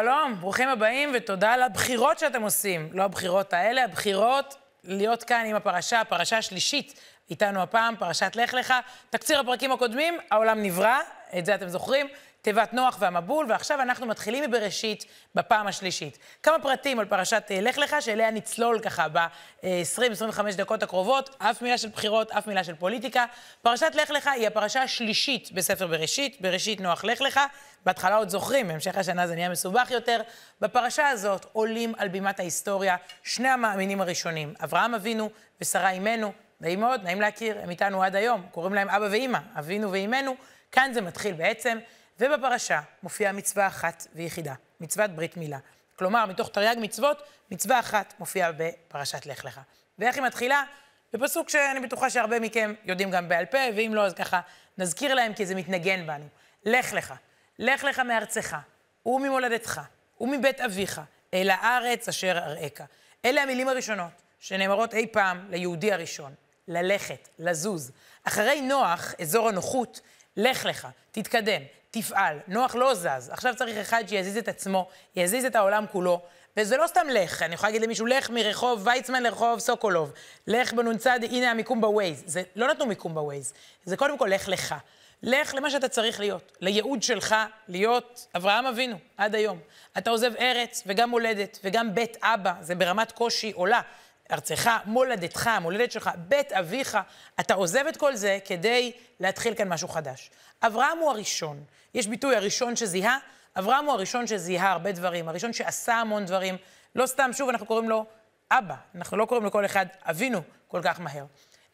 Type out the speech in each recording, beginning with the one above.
שלום, ברוכים הבאים ותודה על הבחירות שאתם עושים. לא הבחירות האלה, הבחירות להיות כאן עם הפרשה, הפרשה השלישית איתנו הפעם, פרשת לך לך. תקציר הפרקים הקודמים, העולם נברא, את זה אתם זוכרים. תיבת נוח והמבול, ועכשיו אנחנו מתחילים מבראשית בפעם השלישית. כמה פרטים על פרשת אה, לך לך, שאליה נצלול ככה ב-20-25 דקות הקרובות, אף מילה של בחירות, אף מילה של פוליטיקה. פרשת לך לך היא הפרשה השלישית בספר בראשית, בראשית נוח לך לך. בהתחלה עוד זוכרים, בהמשך השנה זה נהיה מסובך יותר. בפרשה הזאת עולים על בימת ההיסטוריה שני המאמינים הראשונים, אברהם אבינו ושרה אימנו. נעים מאוד, נעים להכיר, הם איתנו עד היום, קוראים להם אבא ואימא, אבינו ואימנו. כאן זה מתחיל בעצם. ובפרשה מופיעה מצווה אחת ויחידה, מצוות ברית מילה. כלומר, מתוך תרי"ג מצוות, מצווה אחת מופיעה בפרשת לך לך. ואיך היא מתחילה? בפסוק שאני בטוחה שהרבה מכם יודעים גם בעל פה, ואם לא, אז ככה נזכיר להם כי זה מתנגן בנו. לך לך, לך לך מארצך, וממולדתך, ומבית אביך, אל הארץ אשר אראך. אלה המילים הראשונות שנאמרות אי פעם ליהודי הראשון. ללכת, לזוז. אחרי נוח, אזור הנוחות, לך לך, תתקדם, תפעל. נוח לא זז, עכשיו צריך אחד שיזיז את עצמו, יזיז את העולם כולו. וזה לא סתם לך, אני יכולה להגיד למישהו, לך מרחוב ויצמן לרחוב סוקולוב, לך בנ"צ, הנה המיקום בווייז. זה לא נתנו מיקום בווייז, זה קודם כל לך לך. לך למה שאתה צריך להיות, לייעוד שלך להיות אברהם אבינו, עד היום. אתה עוזב ארץ וגם מולדת וגם בית אבא, זה ברמת קושי עולה. ארצך, מולדתך, המולדת שלך, בית אביך, אתה עוזב את כל זה כדי להתחיל כאן משהו חדש. אברהם הוא הראשון. יש ביטוי הראשון שזיהה, אברהם הוא הראשון שזיהה הרבה דברים, הראשון שעשה המון דברים. לא סתם, שוב, אנחנו קוראים לו אבא, אנחנו לא קוראים לכל אחד אבינו כל כך מהר.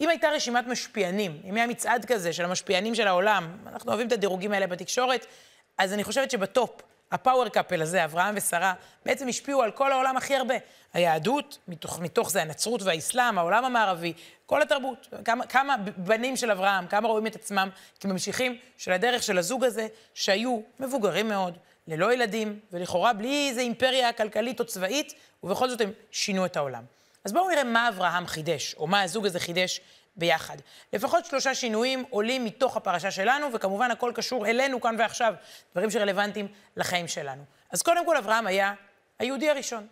אם הייתה רשימת משפיענים, אם היה מצעד כזה של המשפיענים של העולם, אנחנו אוהבים את הדירוגים האלה בתקשורת, אז אני חושבת שבטופ הפאוור קאפל הזה, אברהם ושרה, בעצם השפיעו על כל העולם הכי הרבה. היהדות, מתוך, מתוך זה הנצרות והאסלאם, העולם המערבי, כל התרבות. כמה, כמה בנים של אברהם, כמה רואים את עצמם כממשיכים של הדרך של הזוג הזה, שהיו מבוגרים מאוד, ללא ילדים, ולכאורה בלי איזה אימפריה כלכלית או צבאית, ובכל זאת הם שינו את העולם. אז בואו נראה מה אברהם חידש, או מה הזוג הזה חידש ביחד. לפחות שלושה שינויים עולים מתוך הפרשה שלנו, וכמובן הכל קשור אלינו כאן ועכשיו, דברים שרלוונטיים לחיים שלנו. אז קודם כל, אברהם היה היהודי הראשון.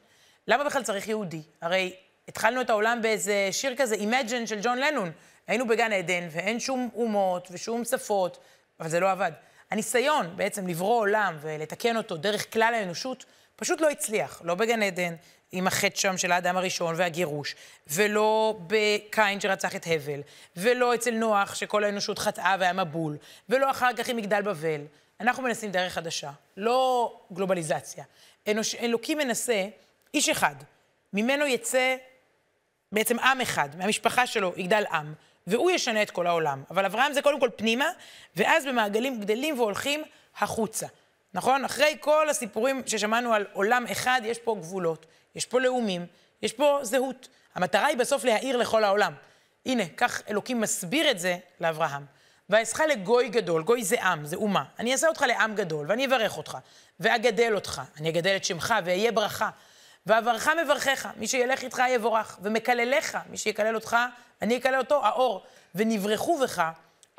למה בכלל צריך יהודי? הרי התחלנו את העולם באיזה שיר כזה, Imagine של ג'ון לנון. היינו בגן עדן, ואין שום אומות ושום שפות, אבל זה לא עבד. הניסיון בעצם לברוא עולם ולתקן אותו דרך כלל האנושות, פשוט לא הצליח. לא בגן עדן, עם החטא שם של האדם הראשון והגירוש, ולא בקין שרצח את הבל, ולא אצל נוח שכל האנושות חטאה והיה מבול, ולא אחר כך עם מגדל בבל. אנחנו מנסים דרך חדשה, לא גלובליזציה. אנוש, אלוקים מנסה איש אחד, ממנו יצא בעצם עם אחד, מהמשפחה שלו יגדל עם, והוא ישנה את כל העולם. אבל אברהם זה קודם כל פנימה, ואז במעגלים גדלים והולכים החוצה. נכון? אחרי כל הסיפורים ששמענו על עולם אחד, יש פה גבולות, יש פה לאומים, יש פה זהות. המטרה היא בסוף להאיר לכל העולם. הנה, כך אלוקים מסביר את זה לאברהם. ואעשך לגוי גדול, גוי זה עם, זה אומה. אני אעשה אותך לעם גדול, ואני אברך אותך, ואגדל אותך. אני אגדל את שמך, ואהיה ברכה. ואברך מברכך, מי שילך איתך יבורך, ומקלליך, מי שיקלל אותך, אני אקלל אותו, האור. ונברחו בך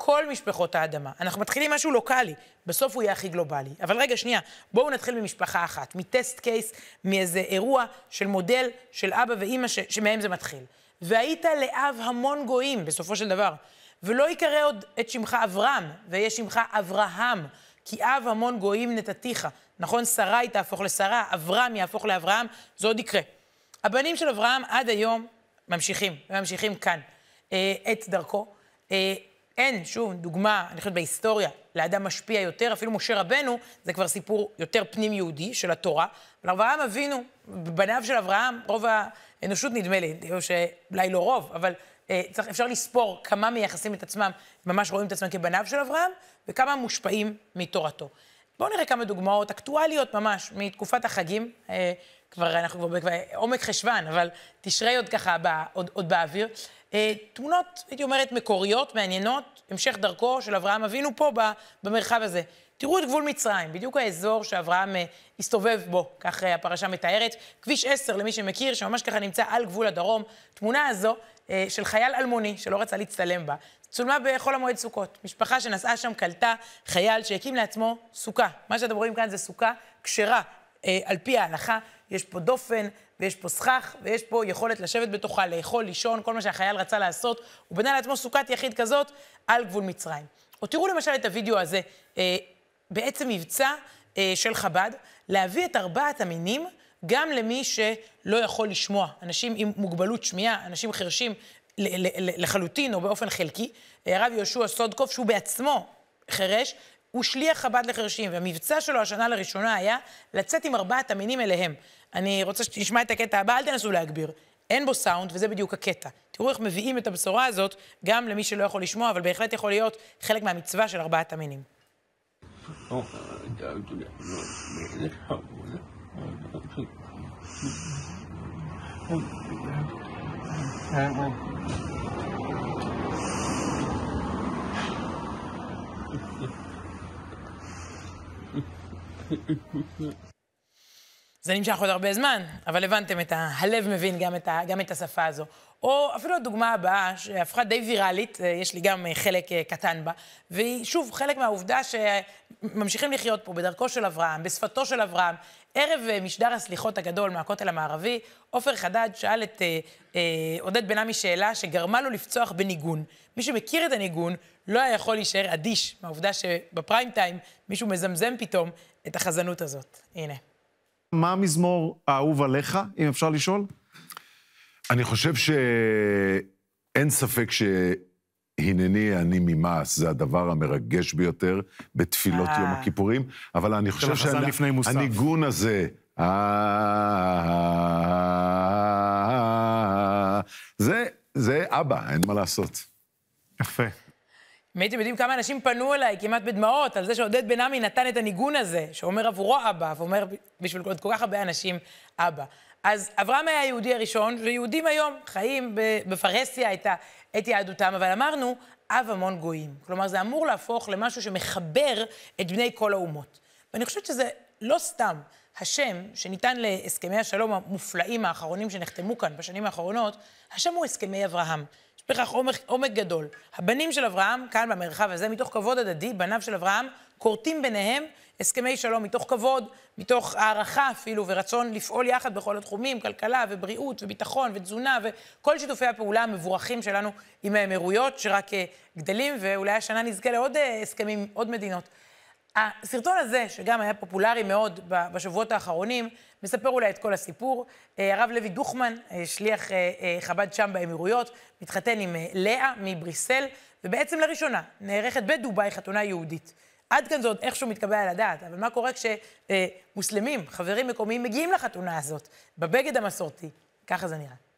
כל משפחות האדמה. אנחנו מתחילים משהו לוקאלי, בסוף הוא יהיה הכי גלובלי. אבל רגע, שנייה, בואו נתחיל ממשפחה אחת, מטסט קייס, מאיזה אירוע של מודל של אבא ואימא ש... שמהם זה מתחיל. והיית לאב המון גויים, בסופו של דבר. ולא יקרא עוד את שמך אברהם, ויהיה שמך אברהם, כי אב המון גויים נתתיך. נכון, שרי תהפוך לשרה, אברהם יהפוך לאברהם, זה עוד יקרה. הבנים של אברהם עד היום ממשיכים, וממשיכים כאן אה, את דרכו. אה, אין, שוב, דוגמה, אני חושבת בהיסטוריה, לאדם משפיע יותר, אפילו משה רבנו, זה כבר סיפור יותר פנים-יהודי של התורה. אבל אברהם אבינו, בניו של אברהם, רוב האנושות נדמה לי, או שאולי לא רוב, אבל אה, צריך, אפשר לספור כמה מייחסים את עצמם, ממש רואים את עצמם כבניו של אברהם, וכמה מושפעים מתורתו. בואו נראה כמה דוגמאות אקטואליות ממש מתקופת החגים. אה, כבר, אנחנו כבר בעומק חשוון, אבל תשרי עוד ככה, בא, עוד, עוד באוויר. אה, תמונות, הייתי אומרת, מקוריות, מעניינות, המשך דרכו של אברהם אבינו פה במרחב הזה. תראו את גבול מצרים, בדיוק האזור שאברהם אה, הסתובב בו, כך אה, הפרשה מתארת. כביש 10, למי שמכיר, שממש ככה נמצא על גבול הדרום. תמונה הזו אה, של חייל אלמוני שלא רצה להצטלם בה, צולמה בחול המועד סוכות. משפחה שנסעה שם קלטה חייל שהקים לעצמו סוכה. מה שאתם רואים כאן זה סוכה כשרה, אה, על פי ההלכה, יש פה דופן, ויש פה סכך, ויש פה יכולת לשבת בתוכה, לאכול, לישון, כל מה שהחייל רצה לעשות. הוא בנה לעצמו סוכת יחיד כזאת על גבול מצרים. או תראו למשל את הוידאו הזה, אה, בעצם מבצע אה, של חב"ד, להביא את ארבעת המינים גם למי שלא יכול לשמוע. אנשים עם מוגבלות שמיעה, אנשים חרשים לחלוטין או באופן חלקי. הרב יהושע סודקוף, שהוא בעצמו חירש, הוא שליח חב"ד לחרשים, והמבצע שלו השנה לראשונה היה לצאת עם ארבעת המינים אליהם. אני רוצה שתשמע את הקטע הבא, אל תנסו להגביר. אין בו סאונד, וזה בדיוק הקטע. תראו איך מביאים את הבשורה הזאת גם למי שלא יכול לשמוע, אבל בהחלט יכול להיות חלק מהמצווה של ארבעת המינים. זה נמשך עוד הרבה זמן, אבל הבנתם את ה... הלב מבין גם את, ה... גם את השפה הזו. או אפילו הדוגמה הבאה, שהפכה די ויראלית, אה, יש לי גם אה, חלק אה, קטן בה, והיא שוב חלק מהעובדה שממשיכים לחיות פה בדרכו של אברהם, בשפתו של אברהם. ערב משדר הסליחות הגדול מהכותל המערבי, עופר חדד שאל את עודד בן עמי שאלה שגרמה לו לפצוח בניגון. מי שמכיר את הניגון לא היה יכול להישאר אדיש מהעובדה שבפריים טיים מישהו מזמזם פתאום את החזנות הזאת. הנה. מה המזמור האהוב עליך, אם אפשר לשאול? אני חושב שאין ספק שהנני אני ממעש, זה הדבר המרגש ביותר בתפילות יום אה. הכיפורים, אבל אני חושב שהניגון הזה, זה, זה אבא, אין מה לעשות. יפה. אם הייתם יודעים כמה אנשים פנו אליי כמעט בדמעות על זה שעודד בן עמי נתן את הניגון הזה, שאומר עבורו אבא, ואומר בשביל כל כך הרבה אנשים אבא. אז אברהם היה היהודי הראשון, ויהודים היום חיים בפרהסיה את יהדותם, אבל אמרנו, אב המון גויים. כלומר, זה אמור להפוך למשהו שמחבר את בני כל האומות. ואני חושבת שזה לא סתם השם שניתן להסכמי השלום המופלאים האחרונים שנחתמו כאן בשנים האחרונות, השם הוא הסכמי אברהם. בכך עומק, עומק גדול. הבנים של אברהם, כאן במרחב הזה, מתוך כבוד הדדי, בניו של אברהם, כורתים ביניהם הסכמי שלום, מתוך כבוד, מתוך הערכה אפילו, ורצון לפעול יחד בכל התחומים, כלכלה ובריאות וביטחון ותזונה וכל שיתופי הפעולה המבורכים שלנו עם האמירויות, שרק אה, גדלים, ואולי השנה נזכה לעוד אה, הסכמים, עוד מדינות. הסרטון הזה, שגם היה פופולרי מאוד בשבועות האחרונים, מספר אולי את כל הסיפור. אה, הרב לוי דוכמן, אה, שליח אה, חב"ד שם באמירויות, מתחתן עם לאה מבריסל, ובעצם לראשונה נערכת בדובאי חתונה יהודית. עד כאן זה עוד איכשהו מתקבל על הדעת, אבל מה קורה כשמוסלמים, חברים מקומיים, מגיעים לחתונה הזאת, בבגד המסורתי? ככה זה נראה.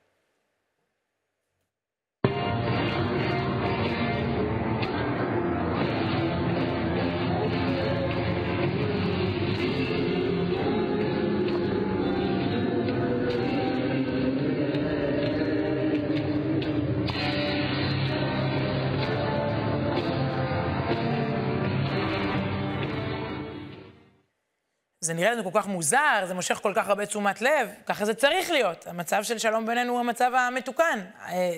זה נראה לנו כל כך מוזר, זה מושך כל כך הרבה תשומת לב, ככה זה צריך להיות. המצב של שלום בינינו הוא המצב המתוקן. אה,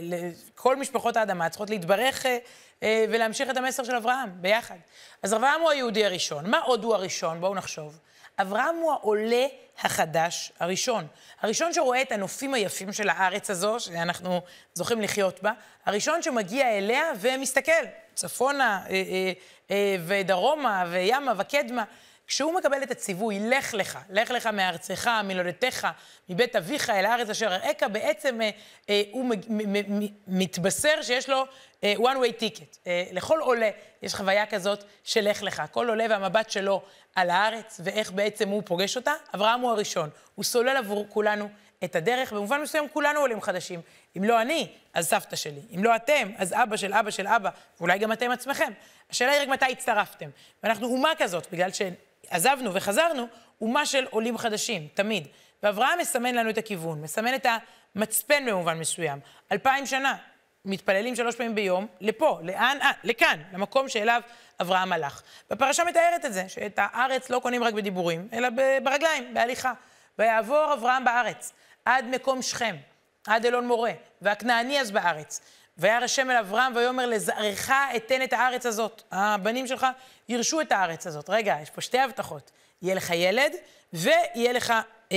כל משפחות האדמה צריכות להתברך אה, אה, ולהמשיך את המסר של אברהם, ביחד. אז אברהם הוא היהודי הראשון. מה עוד הוא הראשון? בואו נחשוב. אברהם הוא העולה החדש הראשון. הראשון שרואה את הנופים היפים של הארץ הזו, שאנחנו זוכים לחיות בה, הראשון שמגיע אליה ומסתכל, צפונה ודרומה וימה וקדמה. כשהוא מקבל את הציווי, לך לך, לך לך מארצך, מלודתך, מבית אביך אל הארץ אשר אראך, בעצם אה, אה, הוא מ- מ- מ- מתבשר שיש לו אה, one way ticket. אה, לכל עולה יש חוויה כזאת של לך לך. כל עולה והמבט שלו על הארץ, ואיך בעצם הוא פוגש אותה. אברהם הוא הראשון. הוא סולל עבור כולנו את הדרך. במובן מסוים כולנו עולים חדשים. אם לא אני, אז סבתא שלי. אם לא אתם, אז אבא של אבא של אבא, ואולי גם אתם עצמכם. השאלה היא רק מתי הצטרפתם. ואנחנו אומה כזאת, בגלל ש... עזבנו וחזרנו, אומה של עולים חדשים, תמיד. ואברהם מסמן לנו את הכיוון, מסמן את המצפן במובן מסוים. אלפיים שנה, מתפללים שלוש פעמים ביום, לפה, לאן? אה, לכאן, למקום שאליו אברהם הלך. והפרשה מתארת את זה, שאת הארץ לא קונים רק בדיבורים, אלא ברגליים, בהליכה. ויעבור אברהם בארץ, עד מקום שכם, עד אלון מורה, והכנעני אז בארץ. וירא השם אל אברהם ויאמר לזרעך אתן את הארץ הזאת. הבנים שלך ירשו את הארץ הזאת. רגע, יש פה שתי הבטחות. יהיה לך ילד ויהיה לך אה, אה,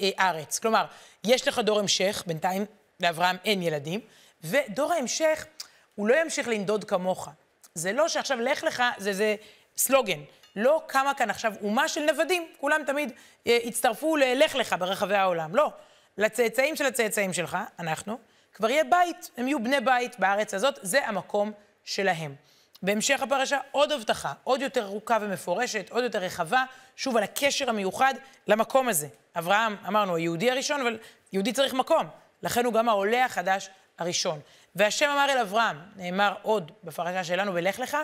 אה, ארץ. כלומר, יש לך דור המשך, בינתיים לאברהם אין ילדים, ודור ההמשך, הוא לא ימשיך לנדוד כמוך. זה לא שעכשיו לך לך, זה, זה סלוגן. לא קמה כאן עכשיו אומה של נוודים, כולם תמיד אה, יצטרפו ללך לך ברחבי העולם. לא. לצאצאים של הצאצאים שלך, אנחנו, כבר יהיה בית, הם יהיו בני בית בארץ הזאת, זה המקום שלהם. בהמשך הפרשה עוד הבטחה, עוד יותר ארוכה ומפורשת, עוד יותר רחבה, שוב על הקשר המיוחד למקום הזה. אברהם, אמרנו, היהודי הראשון, אבל יהודי צריך מקום. לכן הוא גם העולה החדש הראשון. והשם אמר אל אברהם, נאמר עוד בפרשה שלנו, ולך לך,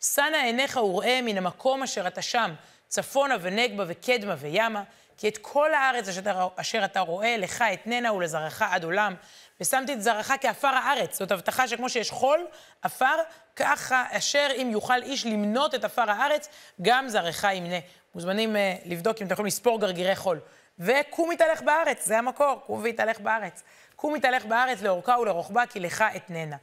שא עיניך וראה מן המקום אשר אתה שם, צפונה ונגבה וקדמה וימה, כי את כל הארץ אשר אתה רואה, לך אתננה ולזרעך עד עולם, ושמתי את זרעך כעפר הארץ. זאת הבטחה שכמו שיש חול, עפר, ככה אשר אם יוכל איש למנות את עפר הארץ, גם זרעך ימנה. מוזמנים uh, לבדוק אם אתם יכולים לספור גרגירי חול. וקום התהלך בארץ, זה המקור, קום והתהלך בארץ. קום התהלך בארץ לאורכה ולרוחבה, כי לך אתננה.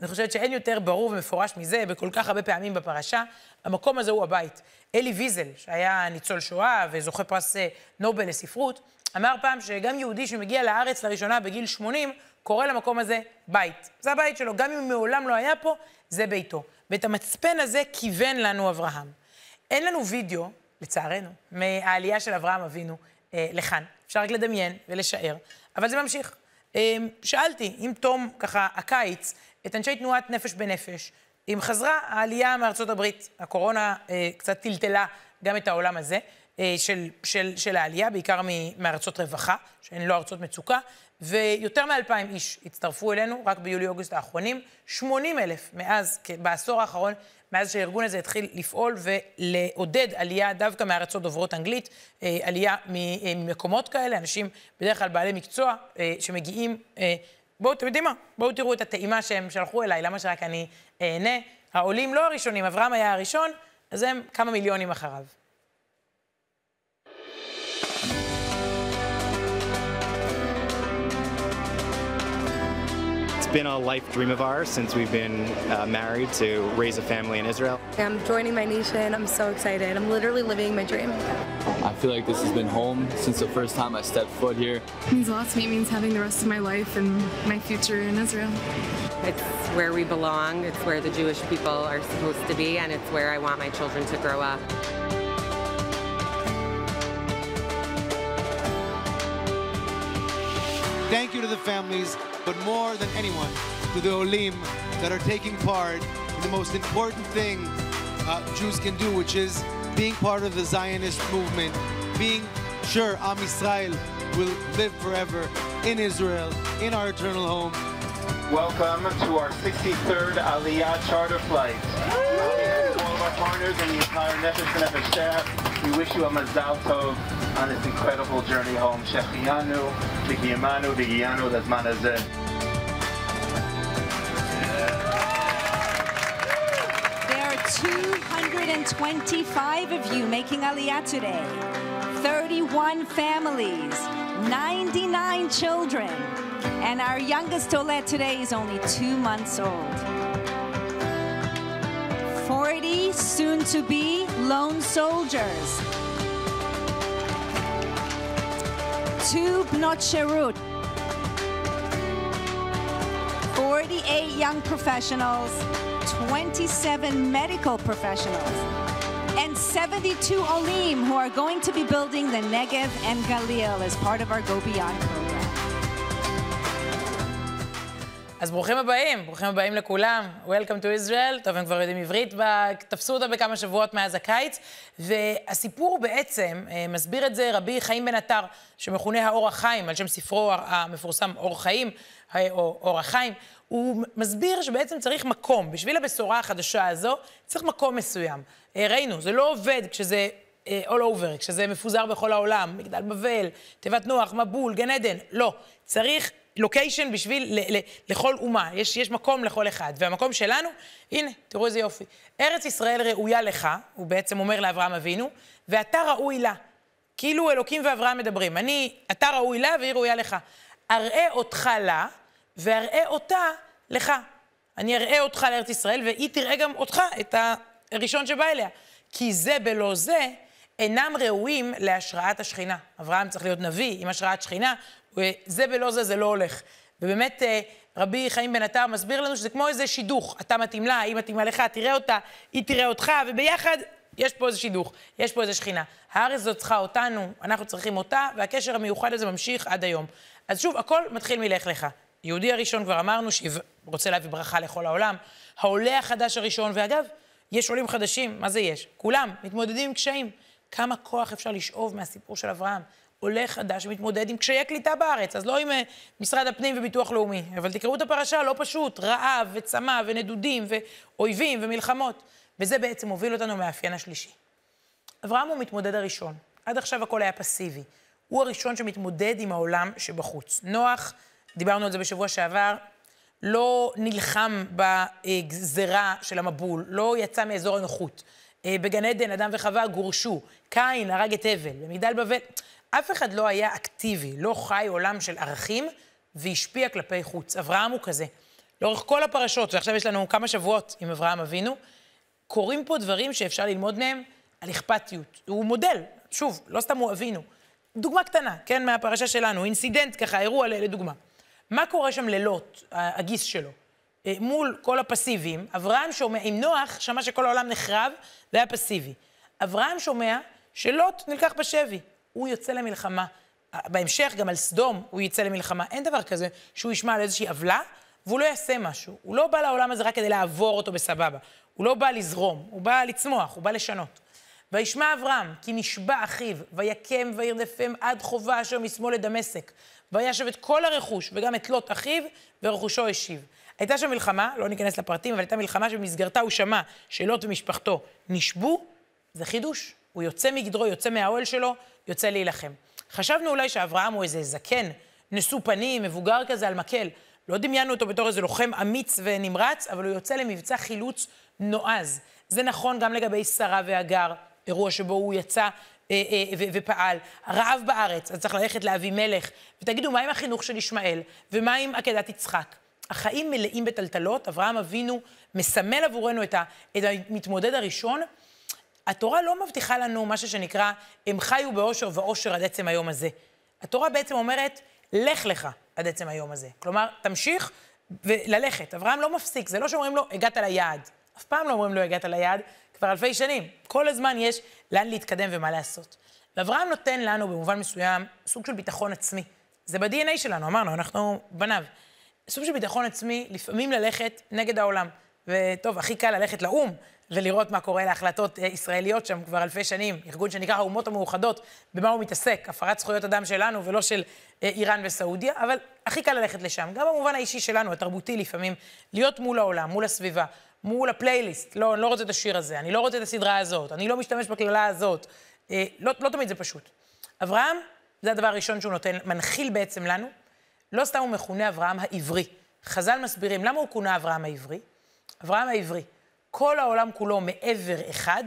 אני חושבת שאין יותר ברור ומפורש מזה בכל כך הרבה פעמים בפרשה. המקום הזה הוא הבית. אלי ויזל, שהיה ניצול שואה וזוכה פרס אה, נובל לספרות, אמר פעם שגם יהודי שמגיע לארץ לראשונה בגיל 80, קורא למקום הזה בית. זה הבית שלו, גם אם מעולם לא היה פה, זה ביתו. ואת המצפן הזה כיוון לנו אברהם. אין לנו וידאו, לצערנו, מהעלייה של אברהם אבינו אה, לכאן. אפשר רק לדמיין ולשער, אבל זה ממשיך. אה, שאלתי, עם תום, ככה, הקיץ, את אנשי תנועת נפש בנפש, אם חזרה העלייה מארצות הברית. הקורונה אה, קצת טלטלה גם את העולם הזה אה, של, של, של העלייה, בעיקר מארצות רווחה, שהן לא ארצות מצוקה, ויותר מאלפיים איש הצטרפו אלינו רק ביולי-אוגוסט האחרונים, 80 אלף מאז, בעשור האחרון, מאז שהארגון הזה התחיל לפעול ולעודד עלייה דווקא מארצות דוברות אנגלית, אה, עלייה אה, ממקומות כאלה, אנשים בדרך כלל בעלי מקצוע אה, שמגיעים בואו, אתם יודעים מה? בואו תראו את הטעימה שהם שלחו אליי, למה שרק אני אהנה? העולים לא הראשונים, אברהם היה הראשון, אז הם כמה מיליונים אחריו. Been a life dream of ours since we've been uh, married to raise a family in Israel. I'm joining my nation. I'm so excited. I'm literally living my dream. I feel like this has been home since the first time I stepped foot here. It means a lot to me. It means having the rest of my life and my future in Israel. It's where we belong. It's where the Jewish people are supposed to be, and it's where I want my children to grow up. Thank you to the families but more than anyone, to the Olim that are taking part in the most important thing uh, Jews can do, which is being part of the Zionist movement, being sure Am Israel will live forever in Israel, in our eternal home. Welcome to our 63rd Aliyah charter flight. all of our partners and the entire Nefesh Nefesh staff, we wish you a mazal tov on this incredible journey home. Shechianu, Vigiyamanu, Vigiyanu, Lazman Azeh. There are 225 of you making Aliyah today. 31 families, 99 children, and our youngest Olet today is only two months old. 40 soon to be lone soldiers. two Bnot Sherut, 48 young professionals, 27 medical professionals, and 72 Olim who are going to be building the Negev and Galil as part of our Go Beyond program. אז ברוכים הבאים, ברוכים הבאים לכולם. Welcome to Israel. טוב, הם כבר יודעים עברית, תפסו אותה בכמה שבועות מאז הקיץ. והסיפור בעצם, אה, מסביר את זה רבי חיים בן עטר, שמכונה האור החיים, על שם ספרו המפורסם אור חיים, אה, או אור החיים. הוא מסביר שבעצם צריך מקום. בשביל הבשורה החדשה הזו, צריך מקום מסוים. אה, ראינו, זה לא עובד כשזה all over, כשזה מפוזר בכל העולם, מגדל בבל, תיבת נוח, מבול, גן עדן. לא. צריך לוקיישן בשביל, ל, ל, לכל אומה, יש, יש מקום לכל אחד. והמקום שלנו, הנה, תראו איזה יופי. ארץ ישראל ראויה לך, הוא בעצם אומר לאברהם אבינו, ואתה ראוי לה. כאילו אלוקים ואברהם מדברים. אני, אתה ראוי לה והיא ראויה לך. אראה אותך לה, ואראה אותה לך. אני אראה אותך לארץ ישראל, והיא תראה גם אותך, את הראשון שבא אליה. כי זה בלא זה, אינם ראויים להשראת השכינה. אברהם צריך להיות נביא עם השראת שכינה, וזה בלא זה, זה לא הולך. ובאמת, אה, רבי חיים בן עטר מסביר לנו שזה כמו איזה שידוך. אתה מתאים לה, היא מתאימה לך, תראה אותה, היא תראה אותך, וביחד יש פה איזה שידוך, יש פה איזה שכינה. הארץ הזאת צריכה אותנו, אנחנו צריכים אותה, והקשר המיוחד הזה ממשיך עד היום. אז שוב, הכל מתחיל מלך לך. יהודי הראשון כבר אמרנו, שרוצה להביא ברכה לכל העולם. העולה החדש הראשון, ואגב, יש עולים חדשים, מה זה יש? כולם מתמודדים עם קשיים. כמה כוח אפשר לשאוב מהסיפור של אברהם? עולה חדש שמתמודד עם קשיי קליטה בארץ, אז לא עם uh, משרד הפנים וביטוח לאומי, אבל תקראו את הפרשה, לא פשוט, רעב וצמא ונדודים ואויבים ומלחמות. וזה בעצם הוביל אותנו מהמאפיין השלישי. אברהם הוא המתמודד הראשון. עד עכשיו הכל היה פסיבי. הוא הראשון שמתמודד עם העולם שבחוץ. נוח, דיברנו על זה בשבוע שעבר, לא נלחם בגזרה של המבול, לא יצא מאזור הנוחות. אה, בגן עדן, אדם וחווה גורשו. קין הרג את הבל, במגדל בבל. אף אחד לא היה אקטיבי, לא חי עולם של ערכים והשפיע כלפי חוץ. אברהם הוא כזה. לאורך כל הפרשות, ועכשיו יש לנו כמה שבועות עם אברהם אבינו, קורים פה דברים שאפשר ללמוד מהם על אכפתיות. הוא מודל, שוב, לא סתם הוא אבינו. דוגמה קטנה, כן, מהפרשה שלנו, אינסידנט, ככה, אירוע לדוגמה. מה קורה שם ללוט, הגיס שלו? אה, מול כל הפסיביים, אברהם שומע, עם נוח, שמע שכל העולם נחרב והיה פסיבי. אברהם שומע שלוט נלקח בשבי. הוא יוצא למלחמה. בהמשך, גם על סדום הוא יצא למלחמה. אין דבר כזה שהוא ישמע על איזושהי עוולה, והוא לא יעשה משהו. הוא לא בא לעולם הזה רק כדי לעבור אותו בסבבה. הוא לא בא לזרום, הוא בא לצמוח, הוא בא לשנות. וישמע אברהם, כי נשבע אחיו, ויקם וירדפם עד חובה אשר משמאל לדמשק. וישב את כל הרכוש, וגם את לוט אחיו, ורכושו השיב. הייתה שם מלחמה, לא ניכנס לפרטים, אבל הייתה מלחמה שבמסגרתה הוא שמע שלוט ומשפחתו נשבו, זה חידוש. הוא יוצא מגדרו, יוצא מהאוהל שלו, יוצא להילחם. חשבנו אולי שאברהם הוא איזה זקן, נשוא פנים, מבוגר כזה על מקל. לא דמיינו אותו בתור איזה לוחם אמיץ ונמרץ, אבל הוא יוצא למבצע חילוץ נועז. זה נכון גם לגבי שרה והגר, אירוע שבו הוא יצא אה, אה, ופעל. רעב בארץ, אז צריך ללכת לאבימלך. ותגידו, מה עם החינוך של ישמעאל? ומה עם עקדת יצחק? החיים מלאים בטלטלות, אברהם אבינו מסמל עבורנו את המתמודד הראשון. התורה לא מבטיחה לנו משהו שנקרא, הם חיו באושר ואושר עד עצם היום הזה. התורה בעצם אומרת, לך לך עד עצם היום הזה. כלומר, תמשיך וללכת. אברהם לא מפסיק, זה לא שאומרים לו, הגעת ליעד. אף פעם לא אומרים לו, הגעת ליעד, כבר אלפי שנים. כל הזמן יש לאן להתקדם ומה לעשות. ואברהם נותן לנו, במובן מסוים, סוג של ביטחון עצמי. זה ב-DNA שלנו, אמרנו, אנחנו בניו. סוג של ביטחון עצמי, לפעמים ללכת נגד העולם. וטוב, הכי קל ללכת לאו"ם ולראות מה קורה להחלטות אה, ישראליות שם כבר אלפי שנים. ארגון שנקרא האומות המאוחדות, במה הוא מתעסק, הפרת זכויות אדם שלנו ולא של אה, איראן וסעודיה, אבל הכי קל ללכת לשם. גם במובן האישי שלנו, התרבותי לפעמים, להיות מול העולם, מול הסביבה, מול הפלייליסט. לא, אני לא רוצה את השיר הזה, אני לא רוצה את הסדרה הזאת, אני לא משתמש בקללה הזאת. אה, לא, לא תמיד זה פשוט. אברהם, זה הדבר הראשון שהוא נותן, מנחיל בעצם לנו. לא סתם הוא מכונה אברהם העברי. חז"ל מסבירים למה הוא כונה אברהם העברי. אברהם העברי, כל העולם כולו מעבר אחד,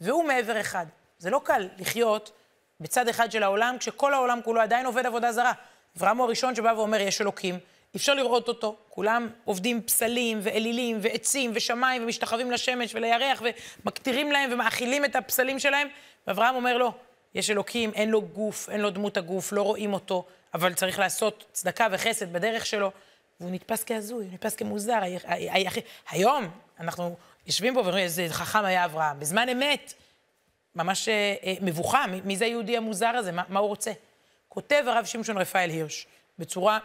והוא מעבר אחד. זה לא קל לחיות בצד אחד של העולם, כשכל העולם כולו עדיין עובד עבודה זרה. אברהם הוא הראשון שבא ואומר, יש אלוקים, אי אפשר לראות אותו. כולם עובדים פסלים ואלילים ועצים ושמיים ומשתחווים לשמש ולירח ומקטירים להם ומאכילים את הפסלים שלהם. ואברהם אומר לו, יש אלוקים, אין לו גוף, אין לו דמות הגוף, לא רואים אותו, אבל צריך לעשות צדקה וחסד בדרך שלו. והוא נתפס כהזוי, הוא נתפס כמוזר. היום אנחנו יושבים פה ואומרים, איזה חכם היה אברהם. בזמן אמת, ממש אה, אה, מבוכה, מי זה היהודי המוזר הזה, מה, מה הוא רוצה? כותב הרב שמשון רפאל הירש, בצורה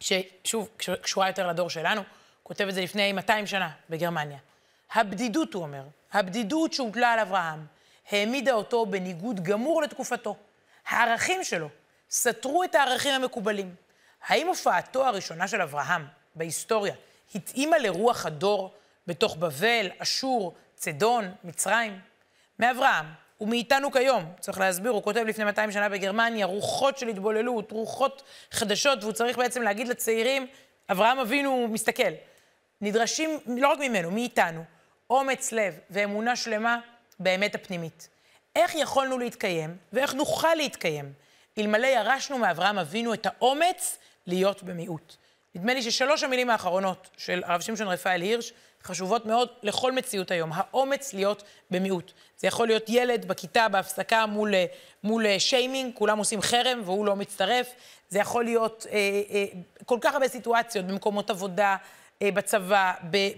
ששוב, קשורה יותר לדור שלנו, כותב את זה לפני 200 שנה בגרמניה. הבדידות, הוא אומר, הבדידות שהוטלה על אברהם, העמידה אותו בניגוד גמור לתקופתו. הערכים שלו סתרו את הערכים המקובלים. האם הופעתו הראשונה של אברהם בהיסטוריה התאימה לרוח הדור בתוך בבל, אשור, צדון, מצרים? מאברהם ומאיתנו כיום, צריך להסביר, הוא כותב לפני 200 שנה בגרמניה, רוחות של התבוללות, רוחות חדשות, והוא צריך בעצם להגיד לצעירים, אברהם אבינו מסתכל. נדרשים, לא רק ממנו, מאיתנו, אומץ לב ואמונה שלמה באמת הפנימית. איך יכולנו להתקיים ואיך נוכל להתקיים אלמלא ירשנו מאברהם אבינו את האומץ להיות במיעוט. נדמה לי ששלוש המילים האחרונות של הרב שמשון רפאל הירש חשובות מאוד לכל מציאות היום. האומץ להיות במיעוט. זה יכול להיות ילד בכיתה, בהפסקה, מול, מול שיימינג, כולם עושים חרם והוא לא מצטרף. זה יכול להיות אה, אה, כל כך הרבה סיטואציות במקומות עבודה, אה, בצבא,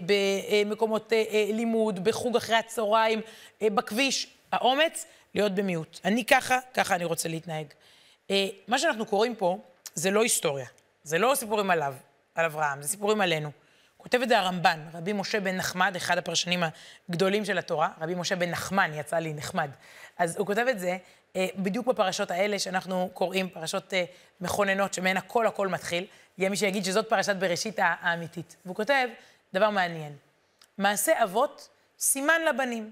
במקומות אה, אה, לימוד, בחוג אחרי הצהריים, אה, בכביש. האומץ להיות במיעוט. אני ככה, ככה אני רוצה להתנהג. אה, מה שאנחנו קוראים פה זה לא היסטוריה. זה לא סיפורים עליו, על אברהם, זה סיפורים עלינו. כותב את זה הרמב"ן, רבי משה בן נחמד, אחד הפרשנים הגדולים של התורה, רבי משה בן נחמן, יצא לי נחמד. אז הוא כותב את זה אה, בדיוק בפרשות האלה שאנחנו קוראים, פרשות אה, מכוננות, שמהן הכל הכל מתחיל. יהיה מי שיגיד שזאת פרשת בראשית האמיתית. והוא כותב דבר מעניין. מעשה אבות, סימן לבנים.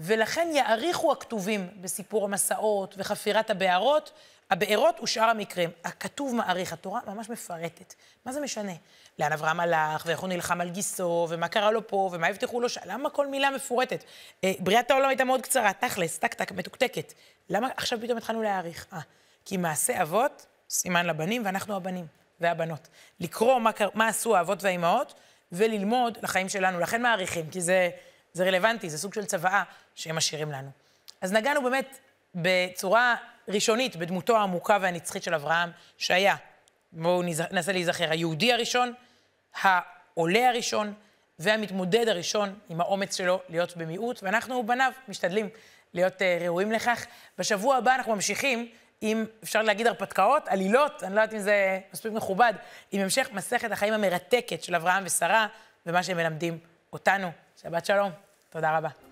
ולכן יאריכו הכתובים בסיפור המסעות וחפירת הבארות, הבארות ושאר המקרים. הכתוב מעריך, התורה ממש מפרטת. מה זה משנה? לאן אברהם הלך, ואיך הוא נלחם על גיסו, ומה קרה לו פה, ומה הבטיחו לו שם, למה כל מילה מפורטת? אה, בריאת העולם הייתה מאוד קצרה, תכלס, טק טק, מתוקתקת. למה עכשיו פתאום התחלנו להעריך? אה, כי מעשה אבות, סימן לבנים, ואנחנו הבנים והבנות. לקרוא מה, מה עשו האבות והאימהות, וללמוד לחיים שלנו. לכן מעריכים, כי זה, זה רלוונטי, זה סוג של צוואה שהם משאירים לנו. אז נגענו באמת בצורה ראשונית בדמותו העמוקה והנצחית של אברהם, שהיה, בואו ננסה להיזכר, היהודי הראשון, העולה הראשון והמתמודד הראשון עם האומץ שלו להיות במיעוט, ואנחנו בניו משתדלים להיות uh, ראויים לכך. בשבוע הבא אנחנו ממשיכים עם, אפשר להגיד, הרפתקאות, עלילות, אני לא יודעת אם זה מספיק מכובד, עם המשך מסכת החיים המרתקת של אברהם ושרה, ומה שהם מלמדים אותנו. שבת שלום, תודה רבה.